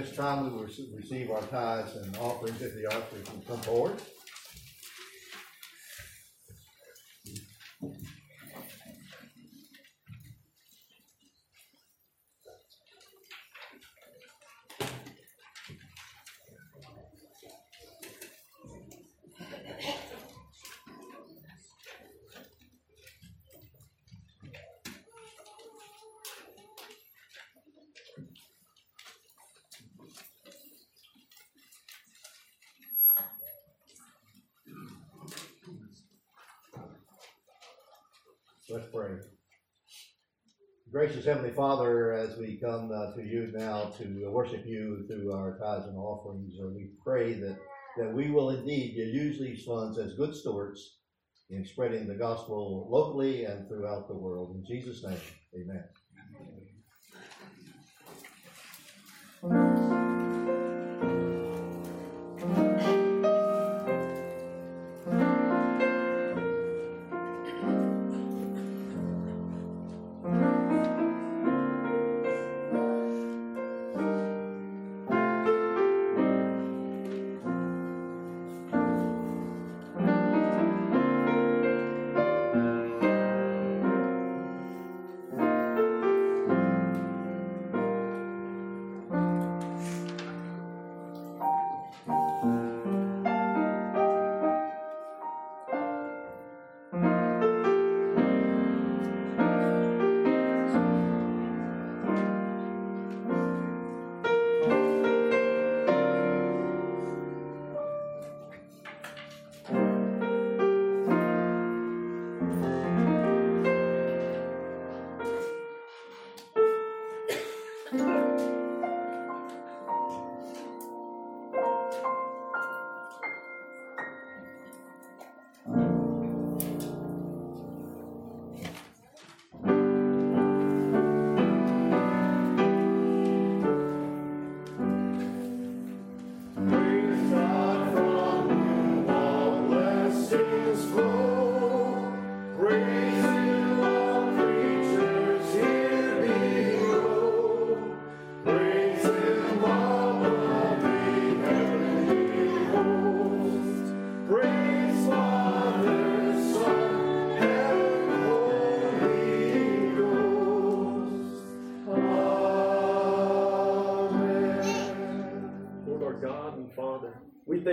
this time, we will receive our tithes and offerings if the ushers can come forward. Let's pray. Gracious Heavenly Father, as we come uh, to you now to worship you through our tithes and offerings, uh, we pray that, that we will indeed use these funds as good stewards in spreading the gospel locally and throughout the world. In Jesus' name, amen.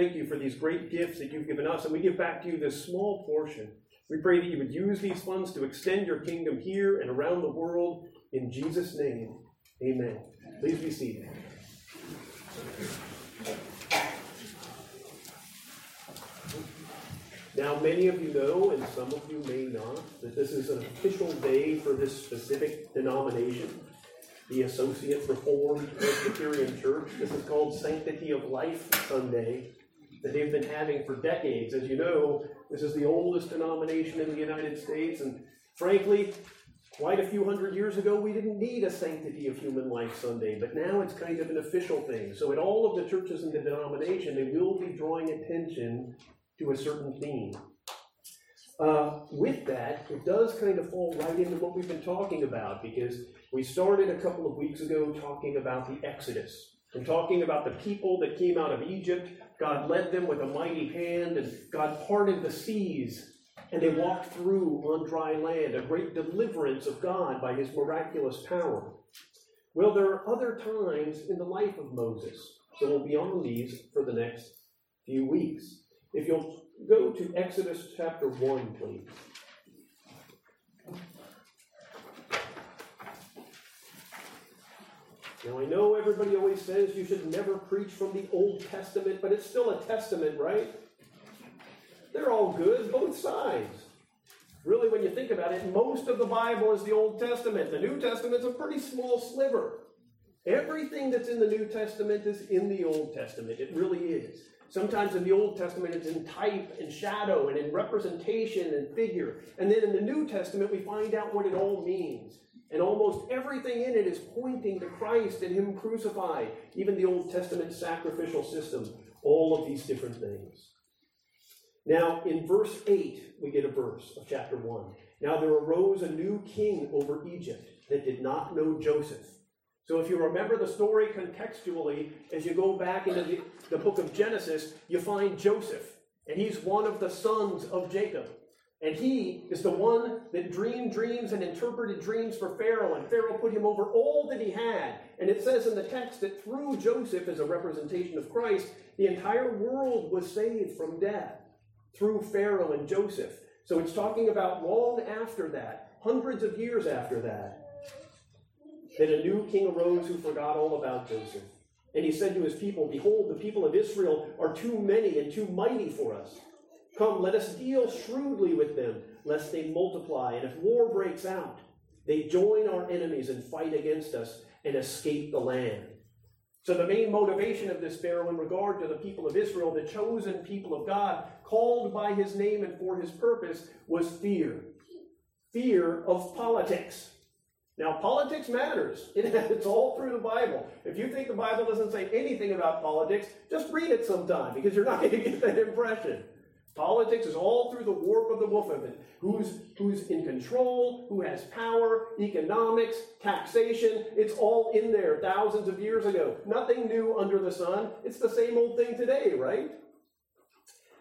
Thank you for these great gifts that you've given us, and we give back to you this small portion. We pray that you would use these funds to extend your kingdom here and around the world. In Jesus' name, amen. Please be seated. Now, many of you know, and some of you may not, that this is an official day for this specific denomination, the Associate Reformed Presbyterian Church. This is called Sanctity of Life Sunday, that they've been having for decades. As you know, this is the oldest denomination in the United States, and frankly, quite a few hundred years ago, we didn't need a Sanctity of Human Life Sunday, but now it's kind of an official thing. So, in all of the churches in the denomination, they will be drawing attention to a certain theme. Uh, with that, it does kind of fall right into what we've been talking about because we started a couple of weeks ago talking about the Exodus and talking about the people that came out of Egypt. God led them with a mighty hand, and God parted the seas, and they walked through on dry land, a great deliverance of God by his miraculous power. Well, there are other times in the life of Moses, so we'll be on these for the next few weeks. If you'll go to Exodus chapter 1, please. Now, I know everybody always says you should never preach from the Old Testament, but it's still a testament, right? They're all good, both sides. Really, when you think about it, most of the Bible is the Old Testament. The New Testament's a pretty small sliver. Everything that's in the New Testament is in the Old Testament. It really is. Sometimes in the Old Testament, it's in type and shadow and in representation and figure. And then in the New Testament, we find out what it all means. And almost everything in it is pointing to Christ and Him crucified. Even the Old Testament sacrificial system, all of these different things. Now, in verse 8, we get a verse of chapter 1. Now there arose a new king over Egypt that did not know Joseph. So if you remember the story contextually, as you go back into the, the book of Genesis, you find Joseph, and he's one of the sons of Jacob. And he is the one that dreamed dreams and interpreted dreams for Pharaoh, and Pharaoh put him over all that he had. And it says in the text that through Joseph, as a representation of Christ, the entire world was saved from death through Pharaoh and Joseph. So it's talking about long after that, hundreds of years after that, that a new king arose who forgot all about Joseph. And he said to his people, Behold, the people of Israel are too many and too mighty for us. Come, let us deal shrewdly with them, lest they multiply. And if war breaks out, they join our enemies and fight against us and escape the land. So, the main motivation of this Pharaoh in regard to the people of Israel, the chosen people of God, called by his name and for his purpose, was fear. Fear of politics. Now, politics matters. it's all through the Bible. If you think the Bible doesn't say anything about politics, just read it sometime because you're not going to get that impression. Politics is all through the warp of the woof of it. Who's, who's in control, who has power, economics, taxation, it's all in there thousands of years ago. Nothing new under the sun. It's the same old thing today, right?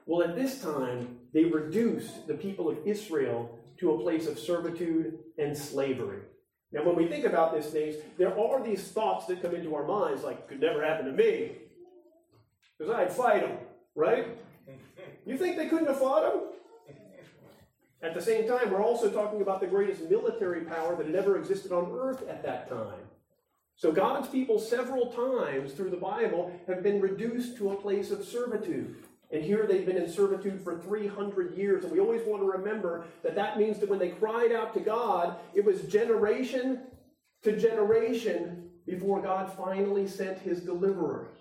Well, at this time, they reduced the people of Israel to a place of servitude and slavery. Now, when we think about these things, there are these thoughts that come into our minds, like, could never happen to me, because I'd fight them, right? You think they couldn't have fought them? At the same time, we're also talking about the greatest military power that had ever existed on earth at that time. So God's people, several times through the Bible, have been reduced to a place of servitude. And here they've been in servitude for 300 years. And we always want to remember that that means that when they cried out to God, it was generation to generation before God finally sent his deliverers.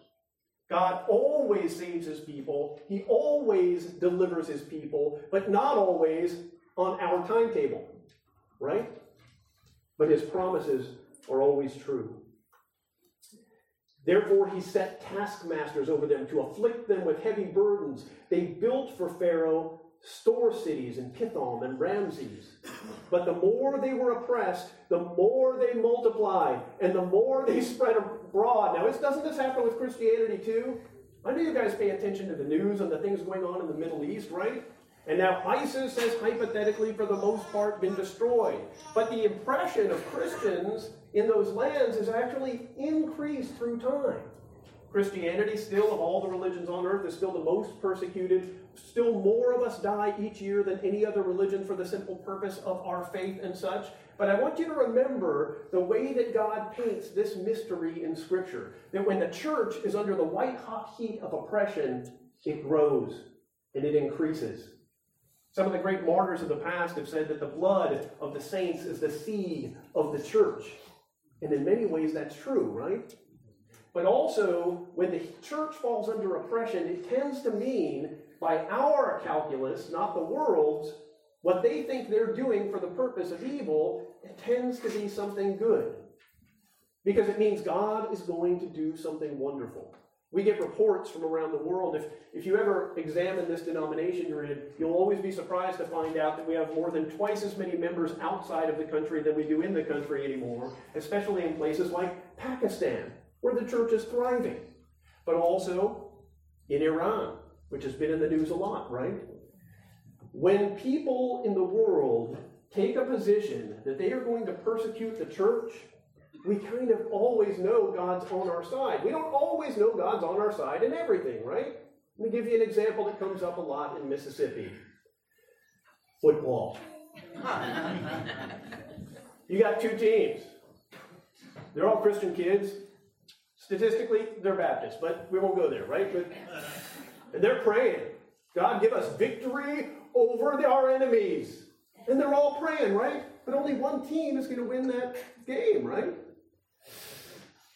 God always saves his people, he always delivers his people, but not always on our timetable, right? But his promises are always true. Therefore, he set taskmasters over them to afflict them with heavy burdens. They built for Pharaoh store cities in Pithom and Ramses. But the more they were oppressed, the more they multiplied and the more they spread abroad. Now, doesn't this happen with Christianity too? I know you guys pay attention to the news and the things going on in the Middle East, right? And now ISIS has hypothetically, for the most part, been destroyed. But the impression of Christians in those lands has actually increased through time. Christianity, still of all the religions on earth, is still the most persecuted. Still more of us die each year than any other religion for the simple purpose of our faith and such. But I want you to remember the way that God paints this mystery in Scripture. That when the church is under the white hot heat of oppression, it grows and it increases. Some of the great martyrs of the past have said that the blood of the saints is the seed of the church. And in many ways, that's true, right? But also, when the church falls under oppression, it tends to mean, by our calculus, not the world's, what they think they're doing for the purpose of evil, tends to be something good. Because it means God is going to do something wonderful. We get reports from around the world. If, if you ever examine this denomination you're in, you'll always be surprised to find out that we have more than twice as many members outside of the country than we do in the country anymore, especially in places like Pakistan, where the church is thriving, but also in Iran, which has been in the news a lot, right? When people in the world take a position that they are going to persecute the church, we kind of always know God's on our side. We don't always know God's on our side in everything, right? Let me give you an example that comes up a lot in Mississippi football. you got two teams. They're all Christian kids. Statistically, they're Baptists, but we won't go there, right? But, and they're praying, God, give us victory over our enemies. And they're all praying, right? But only one team is going to win that game, right?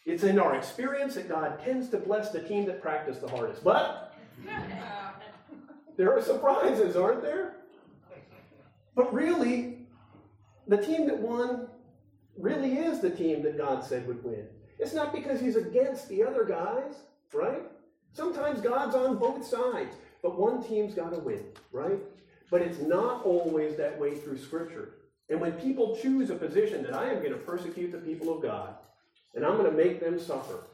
It's in our experience that God tends to bless the team that practiced the hardest. But there are surprises, aren't there? But really, the team that won really is the team that God said would win. It's not because he's against the other guys, right? Sometimes God's on both sides, but one team's got to win, right? But it's not always that way through Scripture. And when people choose a position that I am going to persecute the people of God, and I'm going to make them suffer.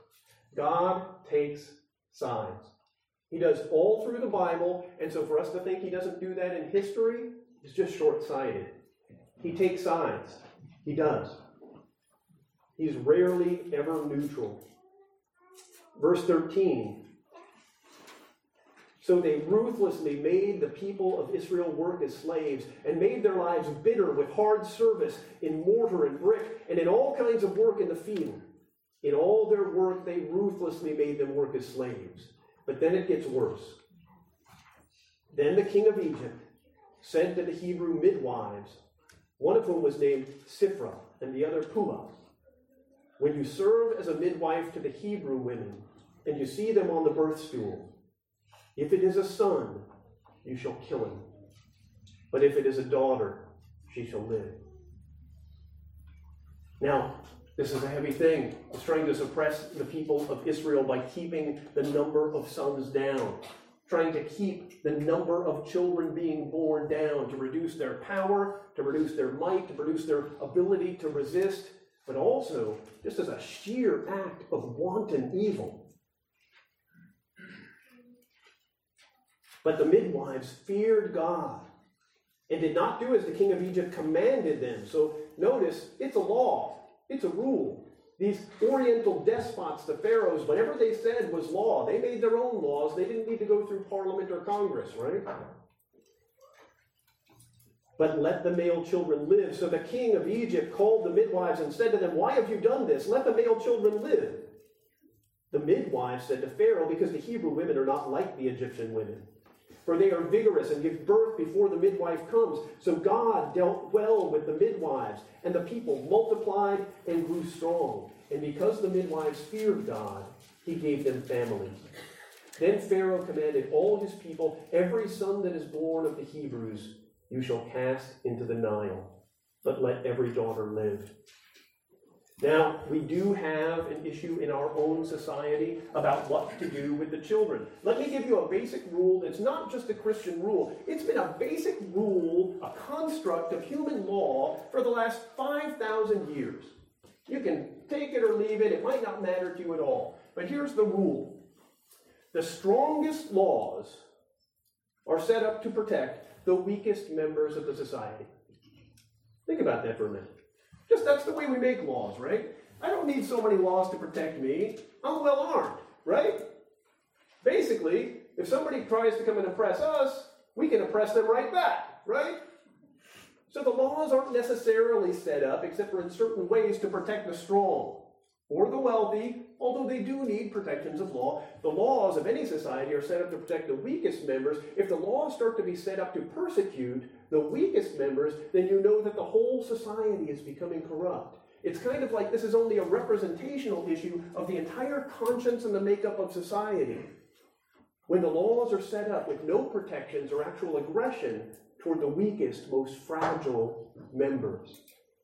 God takes sides. He does all through the Bible, and so for us to think he doesn't do that in history is just short sighted. He takes sides. He does. He's rarely ever neutral. Verse 13 so they ruthlessly made the people of Israel work as slaves and made their lives bitter with hard service in mortar and brick and in all kinds of work in the field. In all their work, they ruthlessly made them work as slaves. But then it gets worse. Then the king of Egypt sent to the Hebrew midwives, one of whom was named Shiphrah and the other Puah. When you serve as a midwife to the Hebrew women and you see them on the birth stool, if it is a son, you shall kill him. But if it is a daughter, she shall live. Now, this is a heavy thing. It's trying to suppress the people of Israel by keeping the number of sons down, trying to keep the number of children being born down, to reduce their power, to reduce their might, to reduce their ability to resist, but also just as a sheer act of wanton evil. But the midwives feared God and did not do as the king of Egypt commanded them. So notice, it's a law, it's a rule. These oriental despots, the pharaohs, whatever they said was law. They made their own laws. They didn't need to go through parliament or Congress, right? But let the male children live. So the king of Egypt called the midwives and said to them, Why have you done this? Let the male children live. The midwives said to Pharaoh, Because the Hebrew women are not like the Egyptian women for they are vigorous and give birth before the midwife comes. So God dealt well with the midwives, and the people multiplied and grew strong. And because the midwives feared God, he gave them families. Then Pharaoh commanded all his people, Every son that is born of the Hebrews you shall cast into the Nile, but let every daughter live. Now, we do have an issue in our own society about what to do with the children. Let me give you a basic rule It's not just a Christian rule, it's been a basic rule, a construct of human law for the last 5,000 years. You can take it or leave it, it might not matter to you at all. But here's the rule the strongest laws are set up to protect the weakest members of the society. Think about that for a minute. Just that's the way we make laws, right? I don't need so many laws to protect me. I'm well armed. right? Basically, if somebody tries to come and oppress us, we can oppress them right back, right? So the laws aren't necessarily set up, except for in certain ways, to protect the strong or the wealthy, although they do need protections of law. The laws of any society are set up to protect the weakest members. If the laws start to be set up to persecute the weakest members, then you know that the whole society is becoming corrupt. It's kind of like this is only a representational issue of the entire conscience and the makeup of society. When the laws are set up with no protections or actual aggression toward the weakest, most fragile members.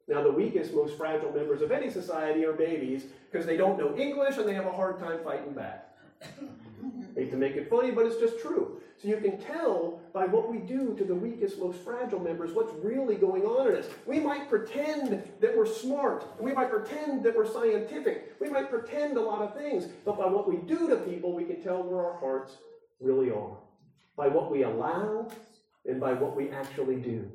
Now, the weakest, most fragile members of any society are babies because they don't know English and they have a hard time fighting back. Hate to make it funny, but it's just true. So you can tell by what we do to the weakest, most fragile members what's really going on in us. We might pretend that we're smart. We might pretend that we're scientific. We might pretend a lot of things. But by what we do to people, we can tell where our hearts really are. By what we allow and by what we actually do.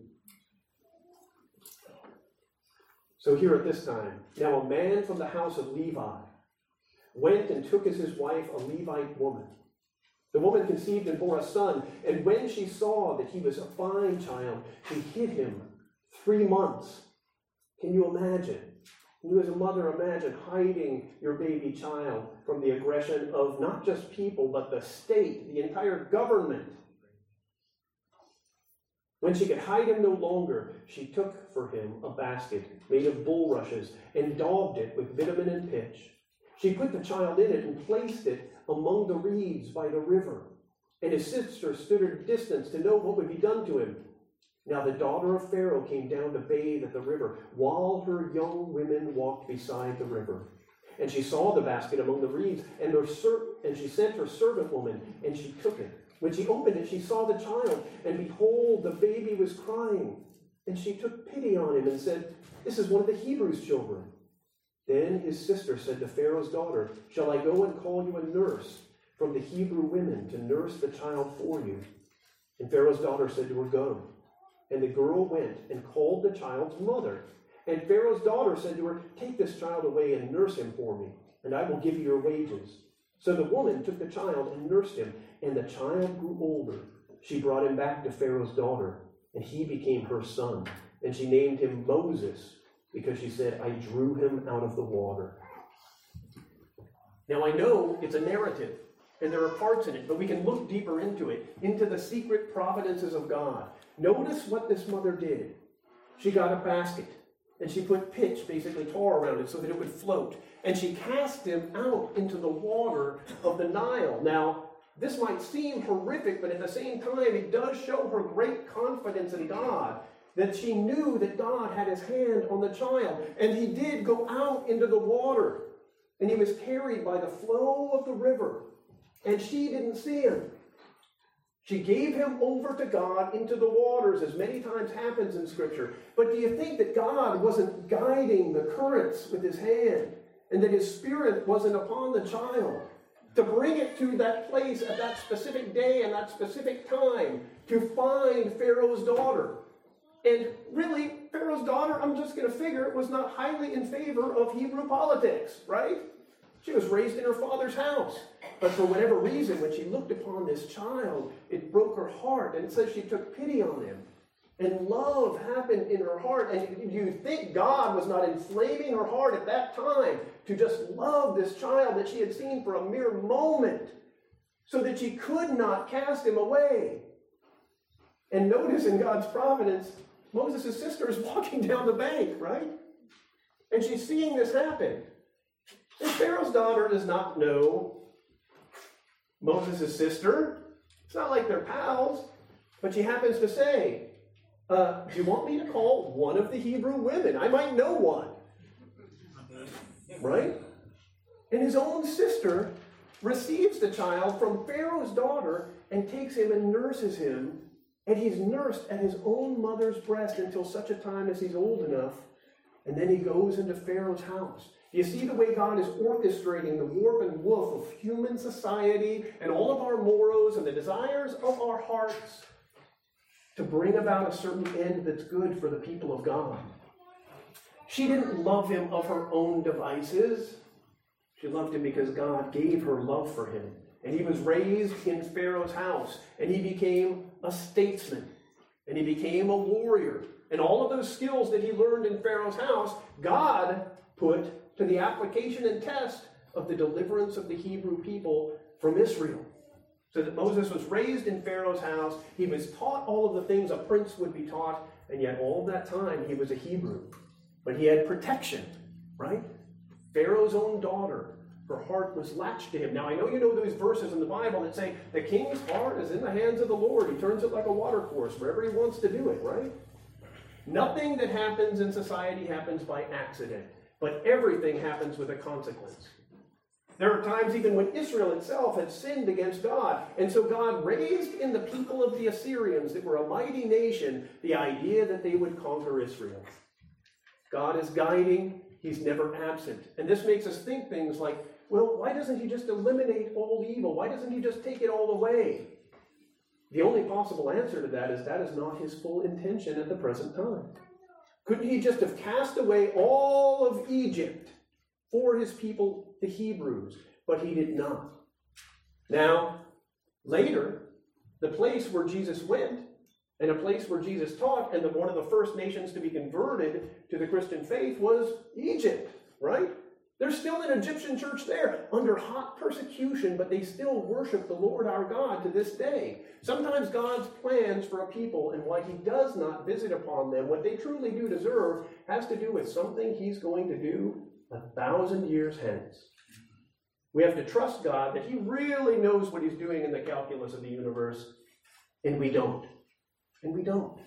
So here at this time, now a man from the house of Levi went and took as his wife a Levite woman the woman conceived and bore a son, and when she saw that he was a fine child, she hid him three months. Can you imagine? Can you, as a mother, imagine hiding your baby child from the aggression of not just people, but the state, the entire government? When she could hide him no longer, she took for him a basket made of bulrushes and daubed it with bitumen and pitch. She put the child in it and placed it among the reeds by the river. And his sister stood at a distance to know what would be done to him. Now the daughter of Pharaoh came down to bathe at the river, while her young women walked beside the river. And she saw the basket among the reeds, and, her ser- and she sent her servant woman, and she took it. When she opened it, she saw the child, and behold, the baby was crying. And she took pity on him and said, This is one of the Hebrews' children. Then his sister said to Pharaoh's daughter, Shall I go and call you a nurse from the Hebrew women to nurse the child for you? And Pharaoh's daughter said to her, Go. And the girl went and called the child's mother. And Pharaoh's daughter said to her, Take this child away and nurse him for me, and I will give you your wages. So the woman took the child and nursed him, and the child grew older. She brought him back to Pharaoh's daughter, and he became her son. And she named him Moses because she said, I drew him out of the water. Now I know it's a narrative, and there are parts in it, but we can look deeper into it, into the secret providences of God. Notice what this mother did. She got a basket, and she put pitch, basically tar around it, so that it would float. And she cast him out into the water of the Nile. Now, this might seem horrific, but at the same time, it does show her great confidence in God that she knew that God had his hand on the child. And he did go out into the water, and he was carried by the flow of the river, and she didn't see him. She gave him over to God into the waters, as many times happens in Scripture. But do you think that God wasn't guiding the currents with his hand, and that his spirit wasn't upon the child? To bring it to that place at that specific day and that specific time to find Pharaoh's daughter. And really, Pharaoh's daughter, I'm just going to figure, was not highly in favor of Hebrew politics, right? She was raised in her father's house. But for whatever reason, when she looked upon this child, it broke her heart. And it says she took pity on him. And love happened in her heart. And you think God was not inflaming her heart at that time to just love this child that she had seen for a mere moment so that she could not cast him away. And notice in God's providence, Moses' sister is walking down the bank, right? And she's seeing this happen. And Pharaoh's daughter does not know Moses' sister. It's not like they're pals. But she happens to say, uh, Do you want me to call one of the Hebrew women? I might know one. Right? And his own sister receives the child from Pharaoh's daughter and takes him and nurses him and he's nursed at his own mother's breast until such a time as he's old enough. And then he goes into Pharaoh's house. You see the way God is orchestrating the warp and woof of human society and all of our morals and the desires of our hearts to bring about a certain end that's good for the people of God. She didn't love him of her own devices. She loved him because God gave her love for him. And he was raised in Pharaoh's house, and he became a statesman, and he became a warrior. And all of those skills that he learned in Pharaoh's house, God put to the application and test of the deliverance of the Hebrew people from Israel. So that Moses was raised in Pharaoh's house, he was taught all of the things a prince would be taught, and yet all that time he was a Hebrew. But he had protection, right? Pharaoh's own daughter, her heart was latched to him. Now, I know you know those verses in the Bible that say the king's heart is in the hands of the Lord. He turns it like a water course wherever he wants to do it, right? Nothing that happens in society happens by accident, but everything happens with a consequence. There are times even when Israel itself had sinned against God. And so God raised in the people of the Assyrians, that were a mighty nation, the idea that they would conquer Israel. God is guiding, He's never absent. And this makes us think things like, well, why doesn't He just eliminate all evil? Why doesn't He just take it all away? The only possible answer to that is that is not His full intention at the present time. Couldn't He just have cast away all of Egypt for His people the Hebrews, but he did not. Now, later, the place where Jesus went, and a place where Jesus taught, and the, one of the first nations to be converted to the Christian faith was Egypt, right? There's still an Egyptian church there under hot persecution, but they still worship the Lord our God to this day. Sometimes God's plans for a people and why he does not visit upon them what they truly do deserve has to do with something he's going to do a thousand years hence. We have to trust God that He really knows what He's doing in the calculus of the universe, and we don't. And we don't.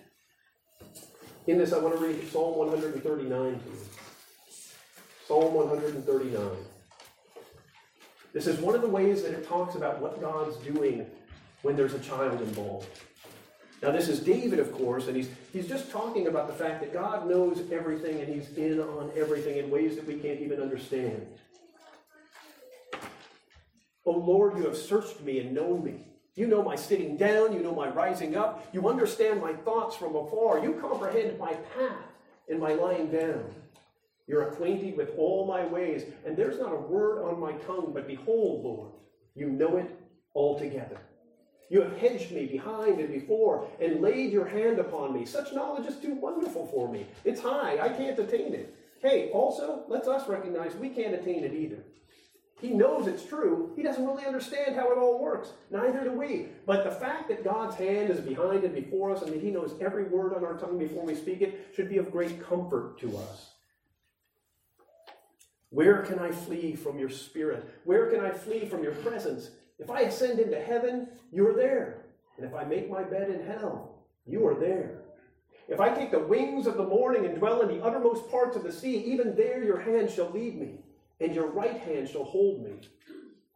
In this, I want to read Psalm 139 to you. Psalm 139. This is one of the ways that it talks about what God's doing when there's a child involved. Now, this is David, of course, and he's, he's just talking about the fact that God knows everything and he's in on everything in ways that we can't even understand. O Lord, you have searched me and known me. You know my sitting down, you know my rising up, you understand my thoughts from afar, you comprehend my path and my lying down. You're acquainted with all my ways, and there's not a word on my tongue, but behold, Lord, you know it altogether. You have hedged me behind and before, and laid your hand upon me. Such knowledge is too wonderful for me. It's high, I can't attain it. Hey, also, let's us recognize we can't attain it either. He knows it's true. He doesn't really understand how it all works. Neither do we. But the fact that God's hand is behind and before us and that He knows every word on our tongue before we speak it should be of great comfort to us. Where can I flee from your spirit? Where can I flee from your presence? If I ascend into heaven, you are there. And if I make my bed in hell, you are there. If I take the wings of the morning and dwell in the uttermost parts of the sea, even there your hand shall lead me and your right hand shall hold me.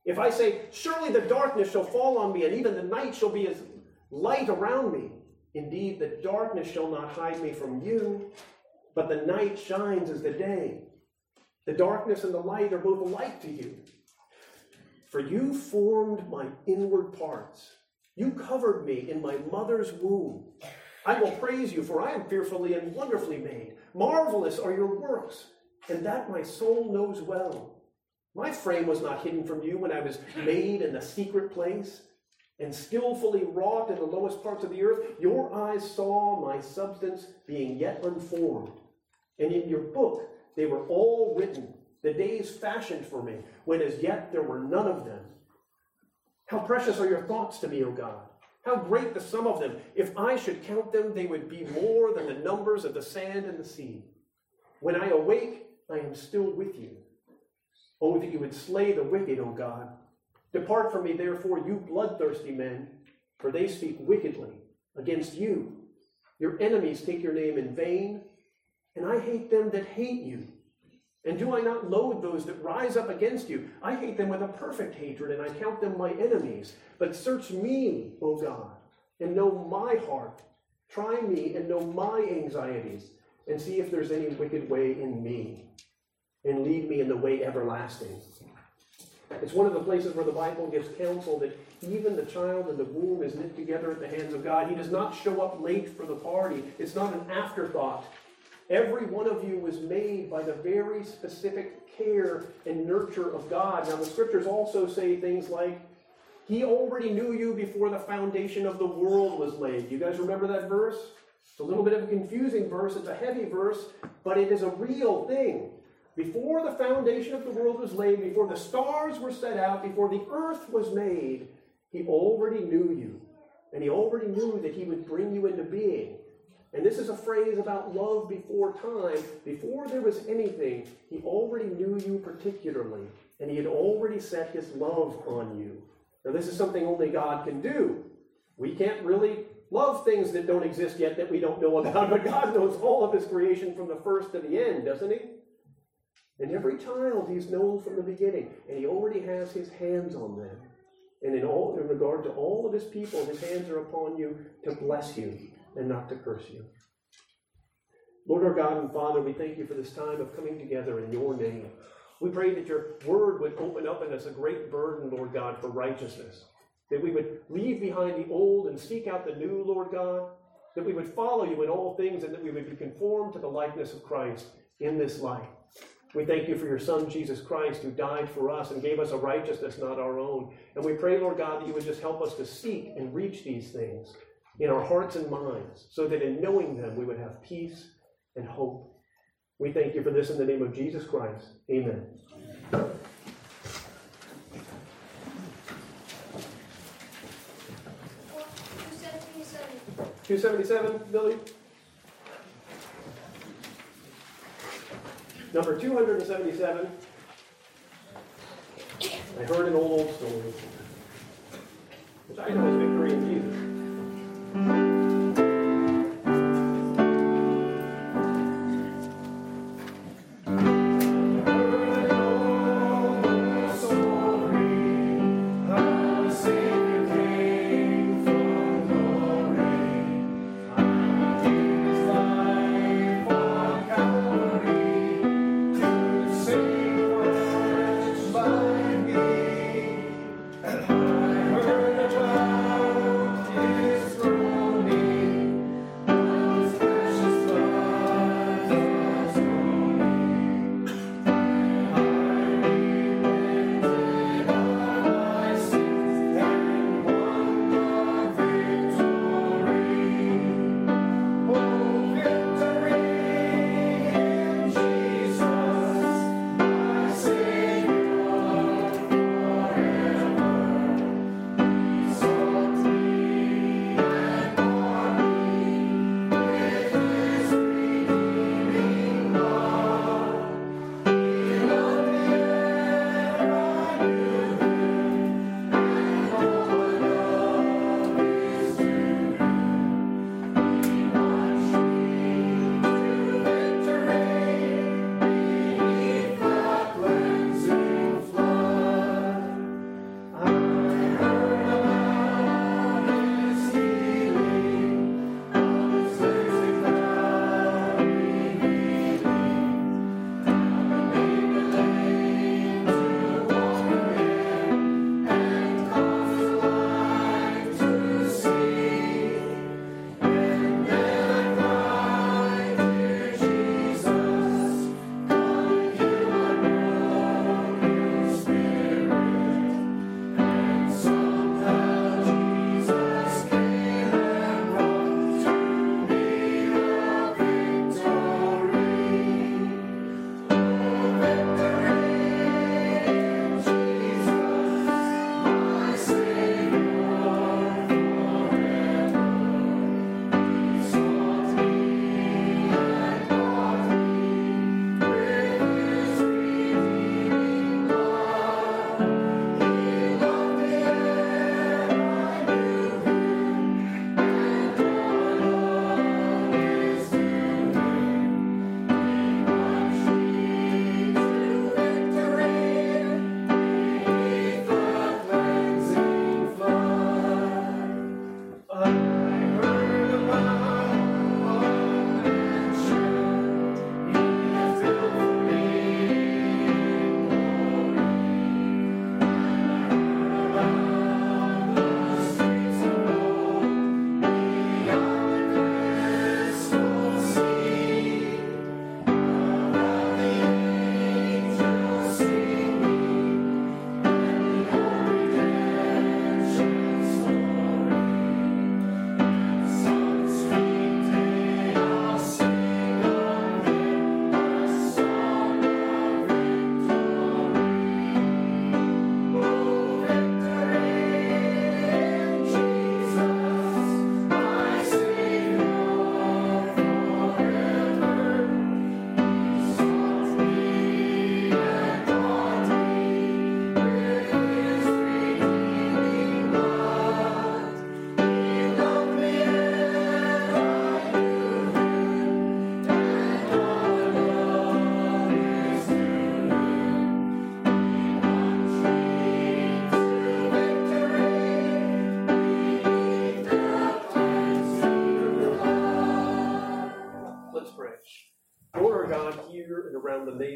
If I say, Surely the darkness shall fall on me, and even the night shall be as light around me, indeed the darkness shall not hide me from you, but the night shines as the day. The darkness and the light are both alike to you. For you formed my inward parts. You covered me in my mother's womb. I will praise you, for I am fearfully and wonderfully made. Marvelous are your works and that my soul knows well. My frame was not hidden from you when I was made in the secret place and skillfully wrought in the lowest parts of the earth. Your eyes saw my substance being yet unformed. And in your book they were all written, the days fashioned for me, when as yet there were none of them. How precious are your thoughts to me, O God! How great the sum of them! If I should count them, they would be more than the numbers of the sand and the sea. When I awake, I am still with you. Oh, that you would slay the wicked, O God. Depart from me, therefore, you bloodthirsty men, for they speak wickedly against you. Your enemies take your name in vain, and I hate them that hate you. And do I not loathe those that rise up against you? I hate them with a perfect hatred, and I count them my enemies. But search me, O God, and know my heart. Try me and know my anxieties and see if there's any wicked way in me, and lead me in the way everlasting. It's one of the places where the Bible gives counsel that even the child in the womb is knit together at the hands of God. He does not show up late for the party, it's not an afterthought. Every one of you was made by the very specific care and nurture of God. Now, the scriptures also say things like, He already knew you before the foundation of the world was laid. You guys remember that verse? It's a little bit of a confusing verse, it's a heavy verse, but it is a real thing. Before the foundation of the world was laid, before the stars were set out, before the earth was made, He already knew you. And He already knew that He would bring you into being. And this is a phrase about love before time. Before there was anything, He already knew you particularly, and He had already set His love on you. Now, this is something only God can do. We can't really love things that don't exist yet that we don't know about, but God knows all of His creation from the first to the end, doesn't He? And every child He's known from the beginning, and He already has His hands on them. And in all in regard to all of His people, His hands are upon you to bless you and not to curse you. Lord our God and Father, we thank you for this time of coming together in your name. We pray that your word would open up in us a great burden, Lord God, for righteousness. That we would leave behind the old and seek out the new, Lord God. That we would follow you in all things and that we would be conformed to the likeness of Christ in this life. We thank you for your Son, Jesus Christ, who died for us and gave us a righteousness not our own. And we pray, Lord God, that you would just help us to seek and reach these things in our hearts and minds, so that in knowing them we would have peace and hope. We thank you for this in the name of Jesus Christ. Amen. Two seventy-seven, Billy. Number two hundred and seventy-seven. I heard an old old story, which I know is victory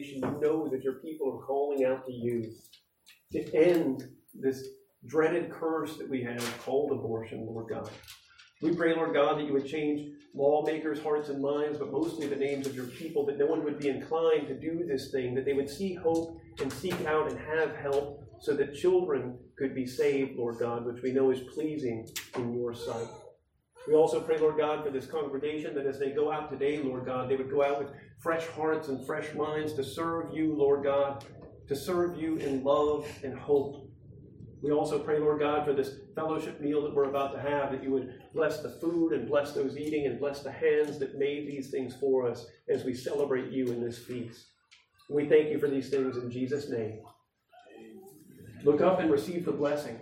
nation, we know that your people are calling out to you to end this dreaded curse that we have called abortion, Lord God. We pray, Lord God, that you would change lawmakers' hearts and minds, but mostly the names of your people, that no one would be inclined to do this thing, that they would see hope and seek out and have help so that children could be saved, Lord God, which we know is pleasing in your sight. We also pray, Lord God, for this congregation that as they go out today, Lord God, they would go out with fresh hearts and fresh minds to serve you, Lord God, to serve you in love and hope. We also pray, Lord God, for this fellowship meal that we're about to have, that you would bless the food and bless those eating and bless the hands that made these things for us as we celebrate you in this feast. We thank you for these things in Jesus' name. Look up and receive the blessing.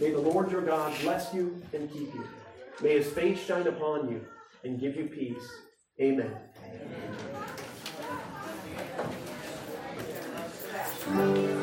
May the Lord your God bless you and keep you. May his face shine upon you and give you peace. Amen. Amen. Música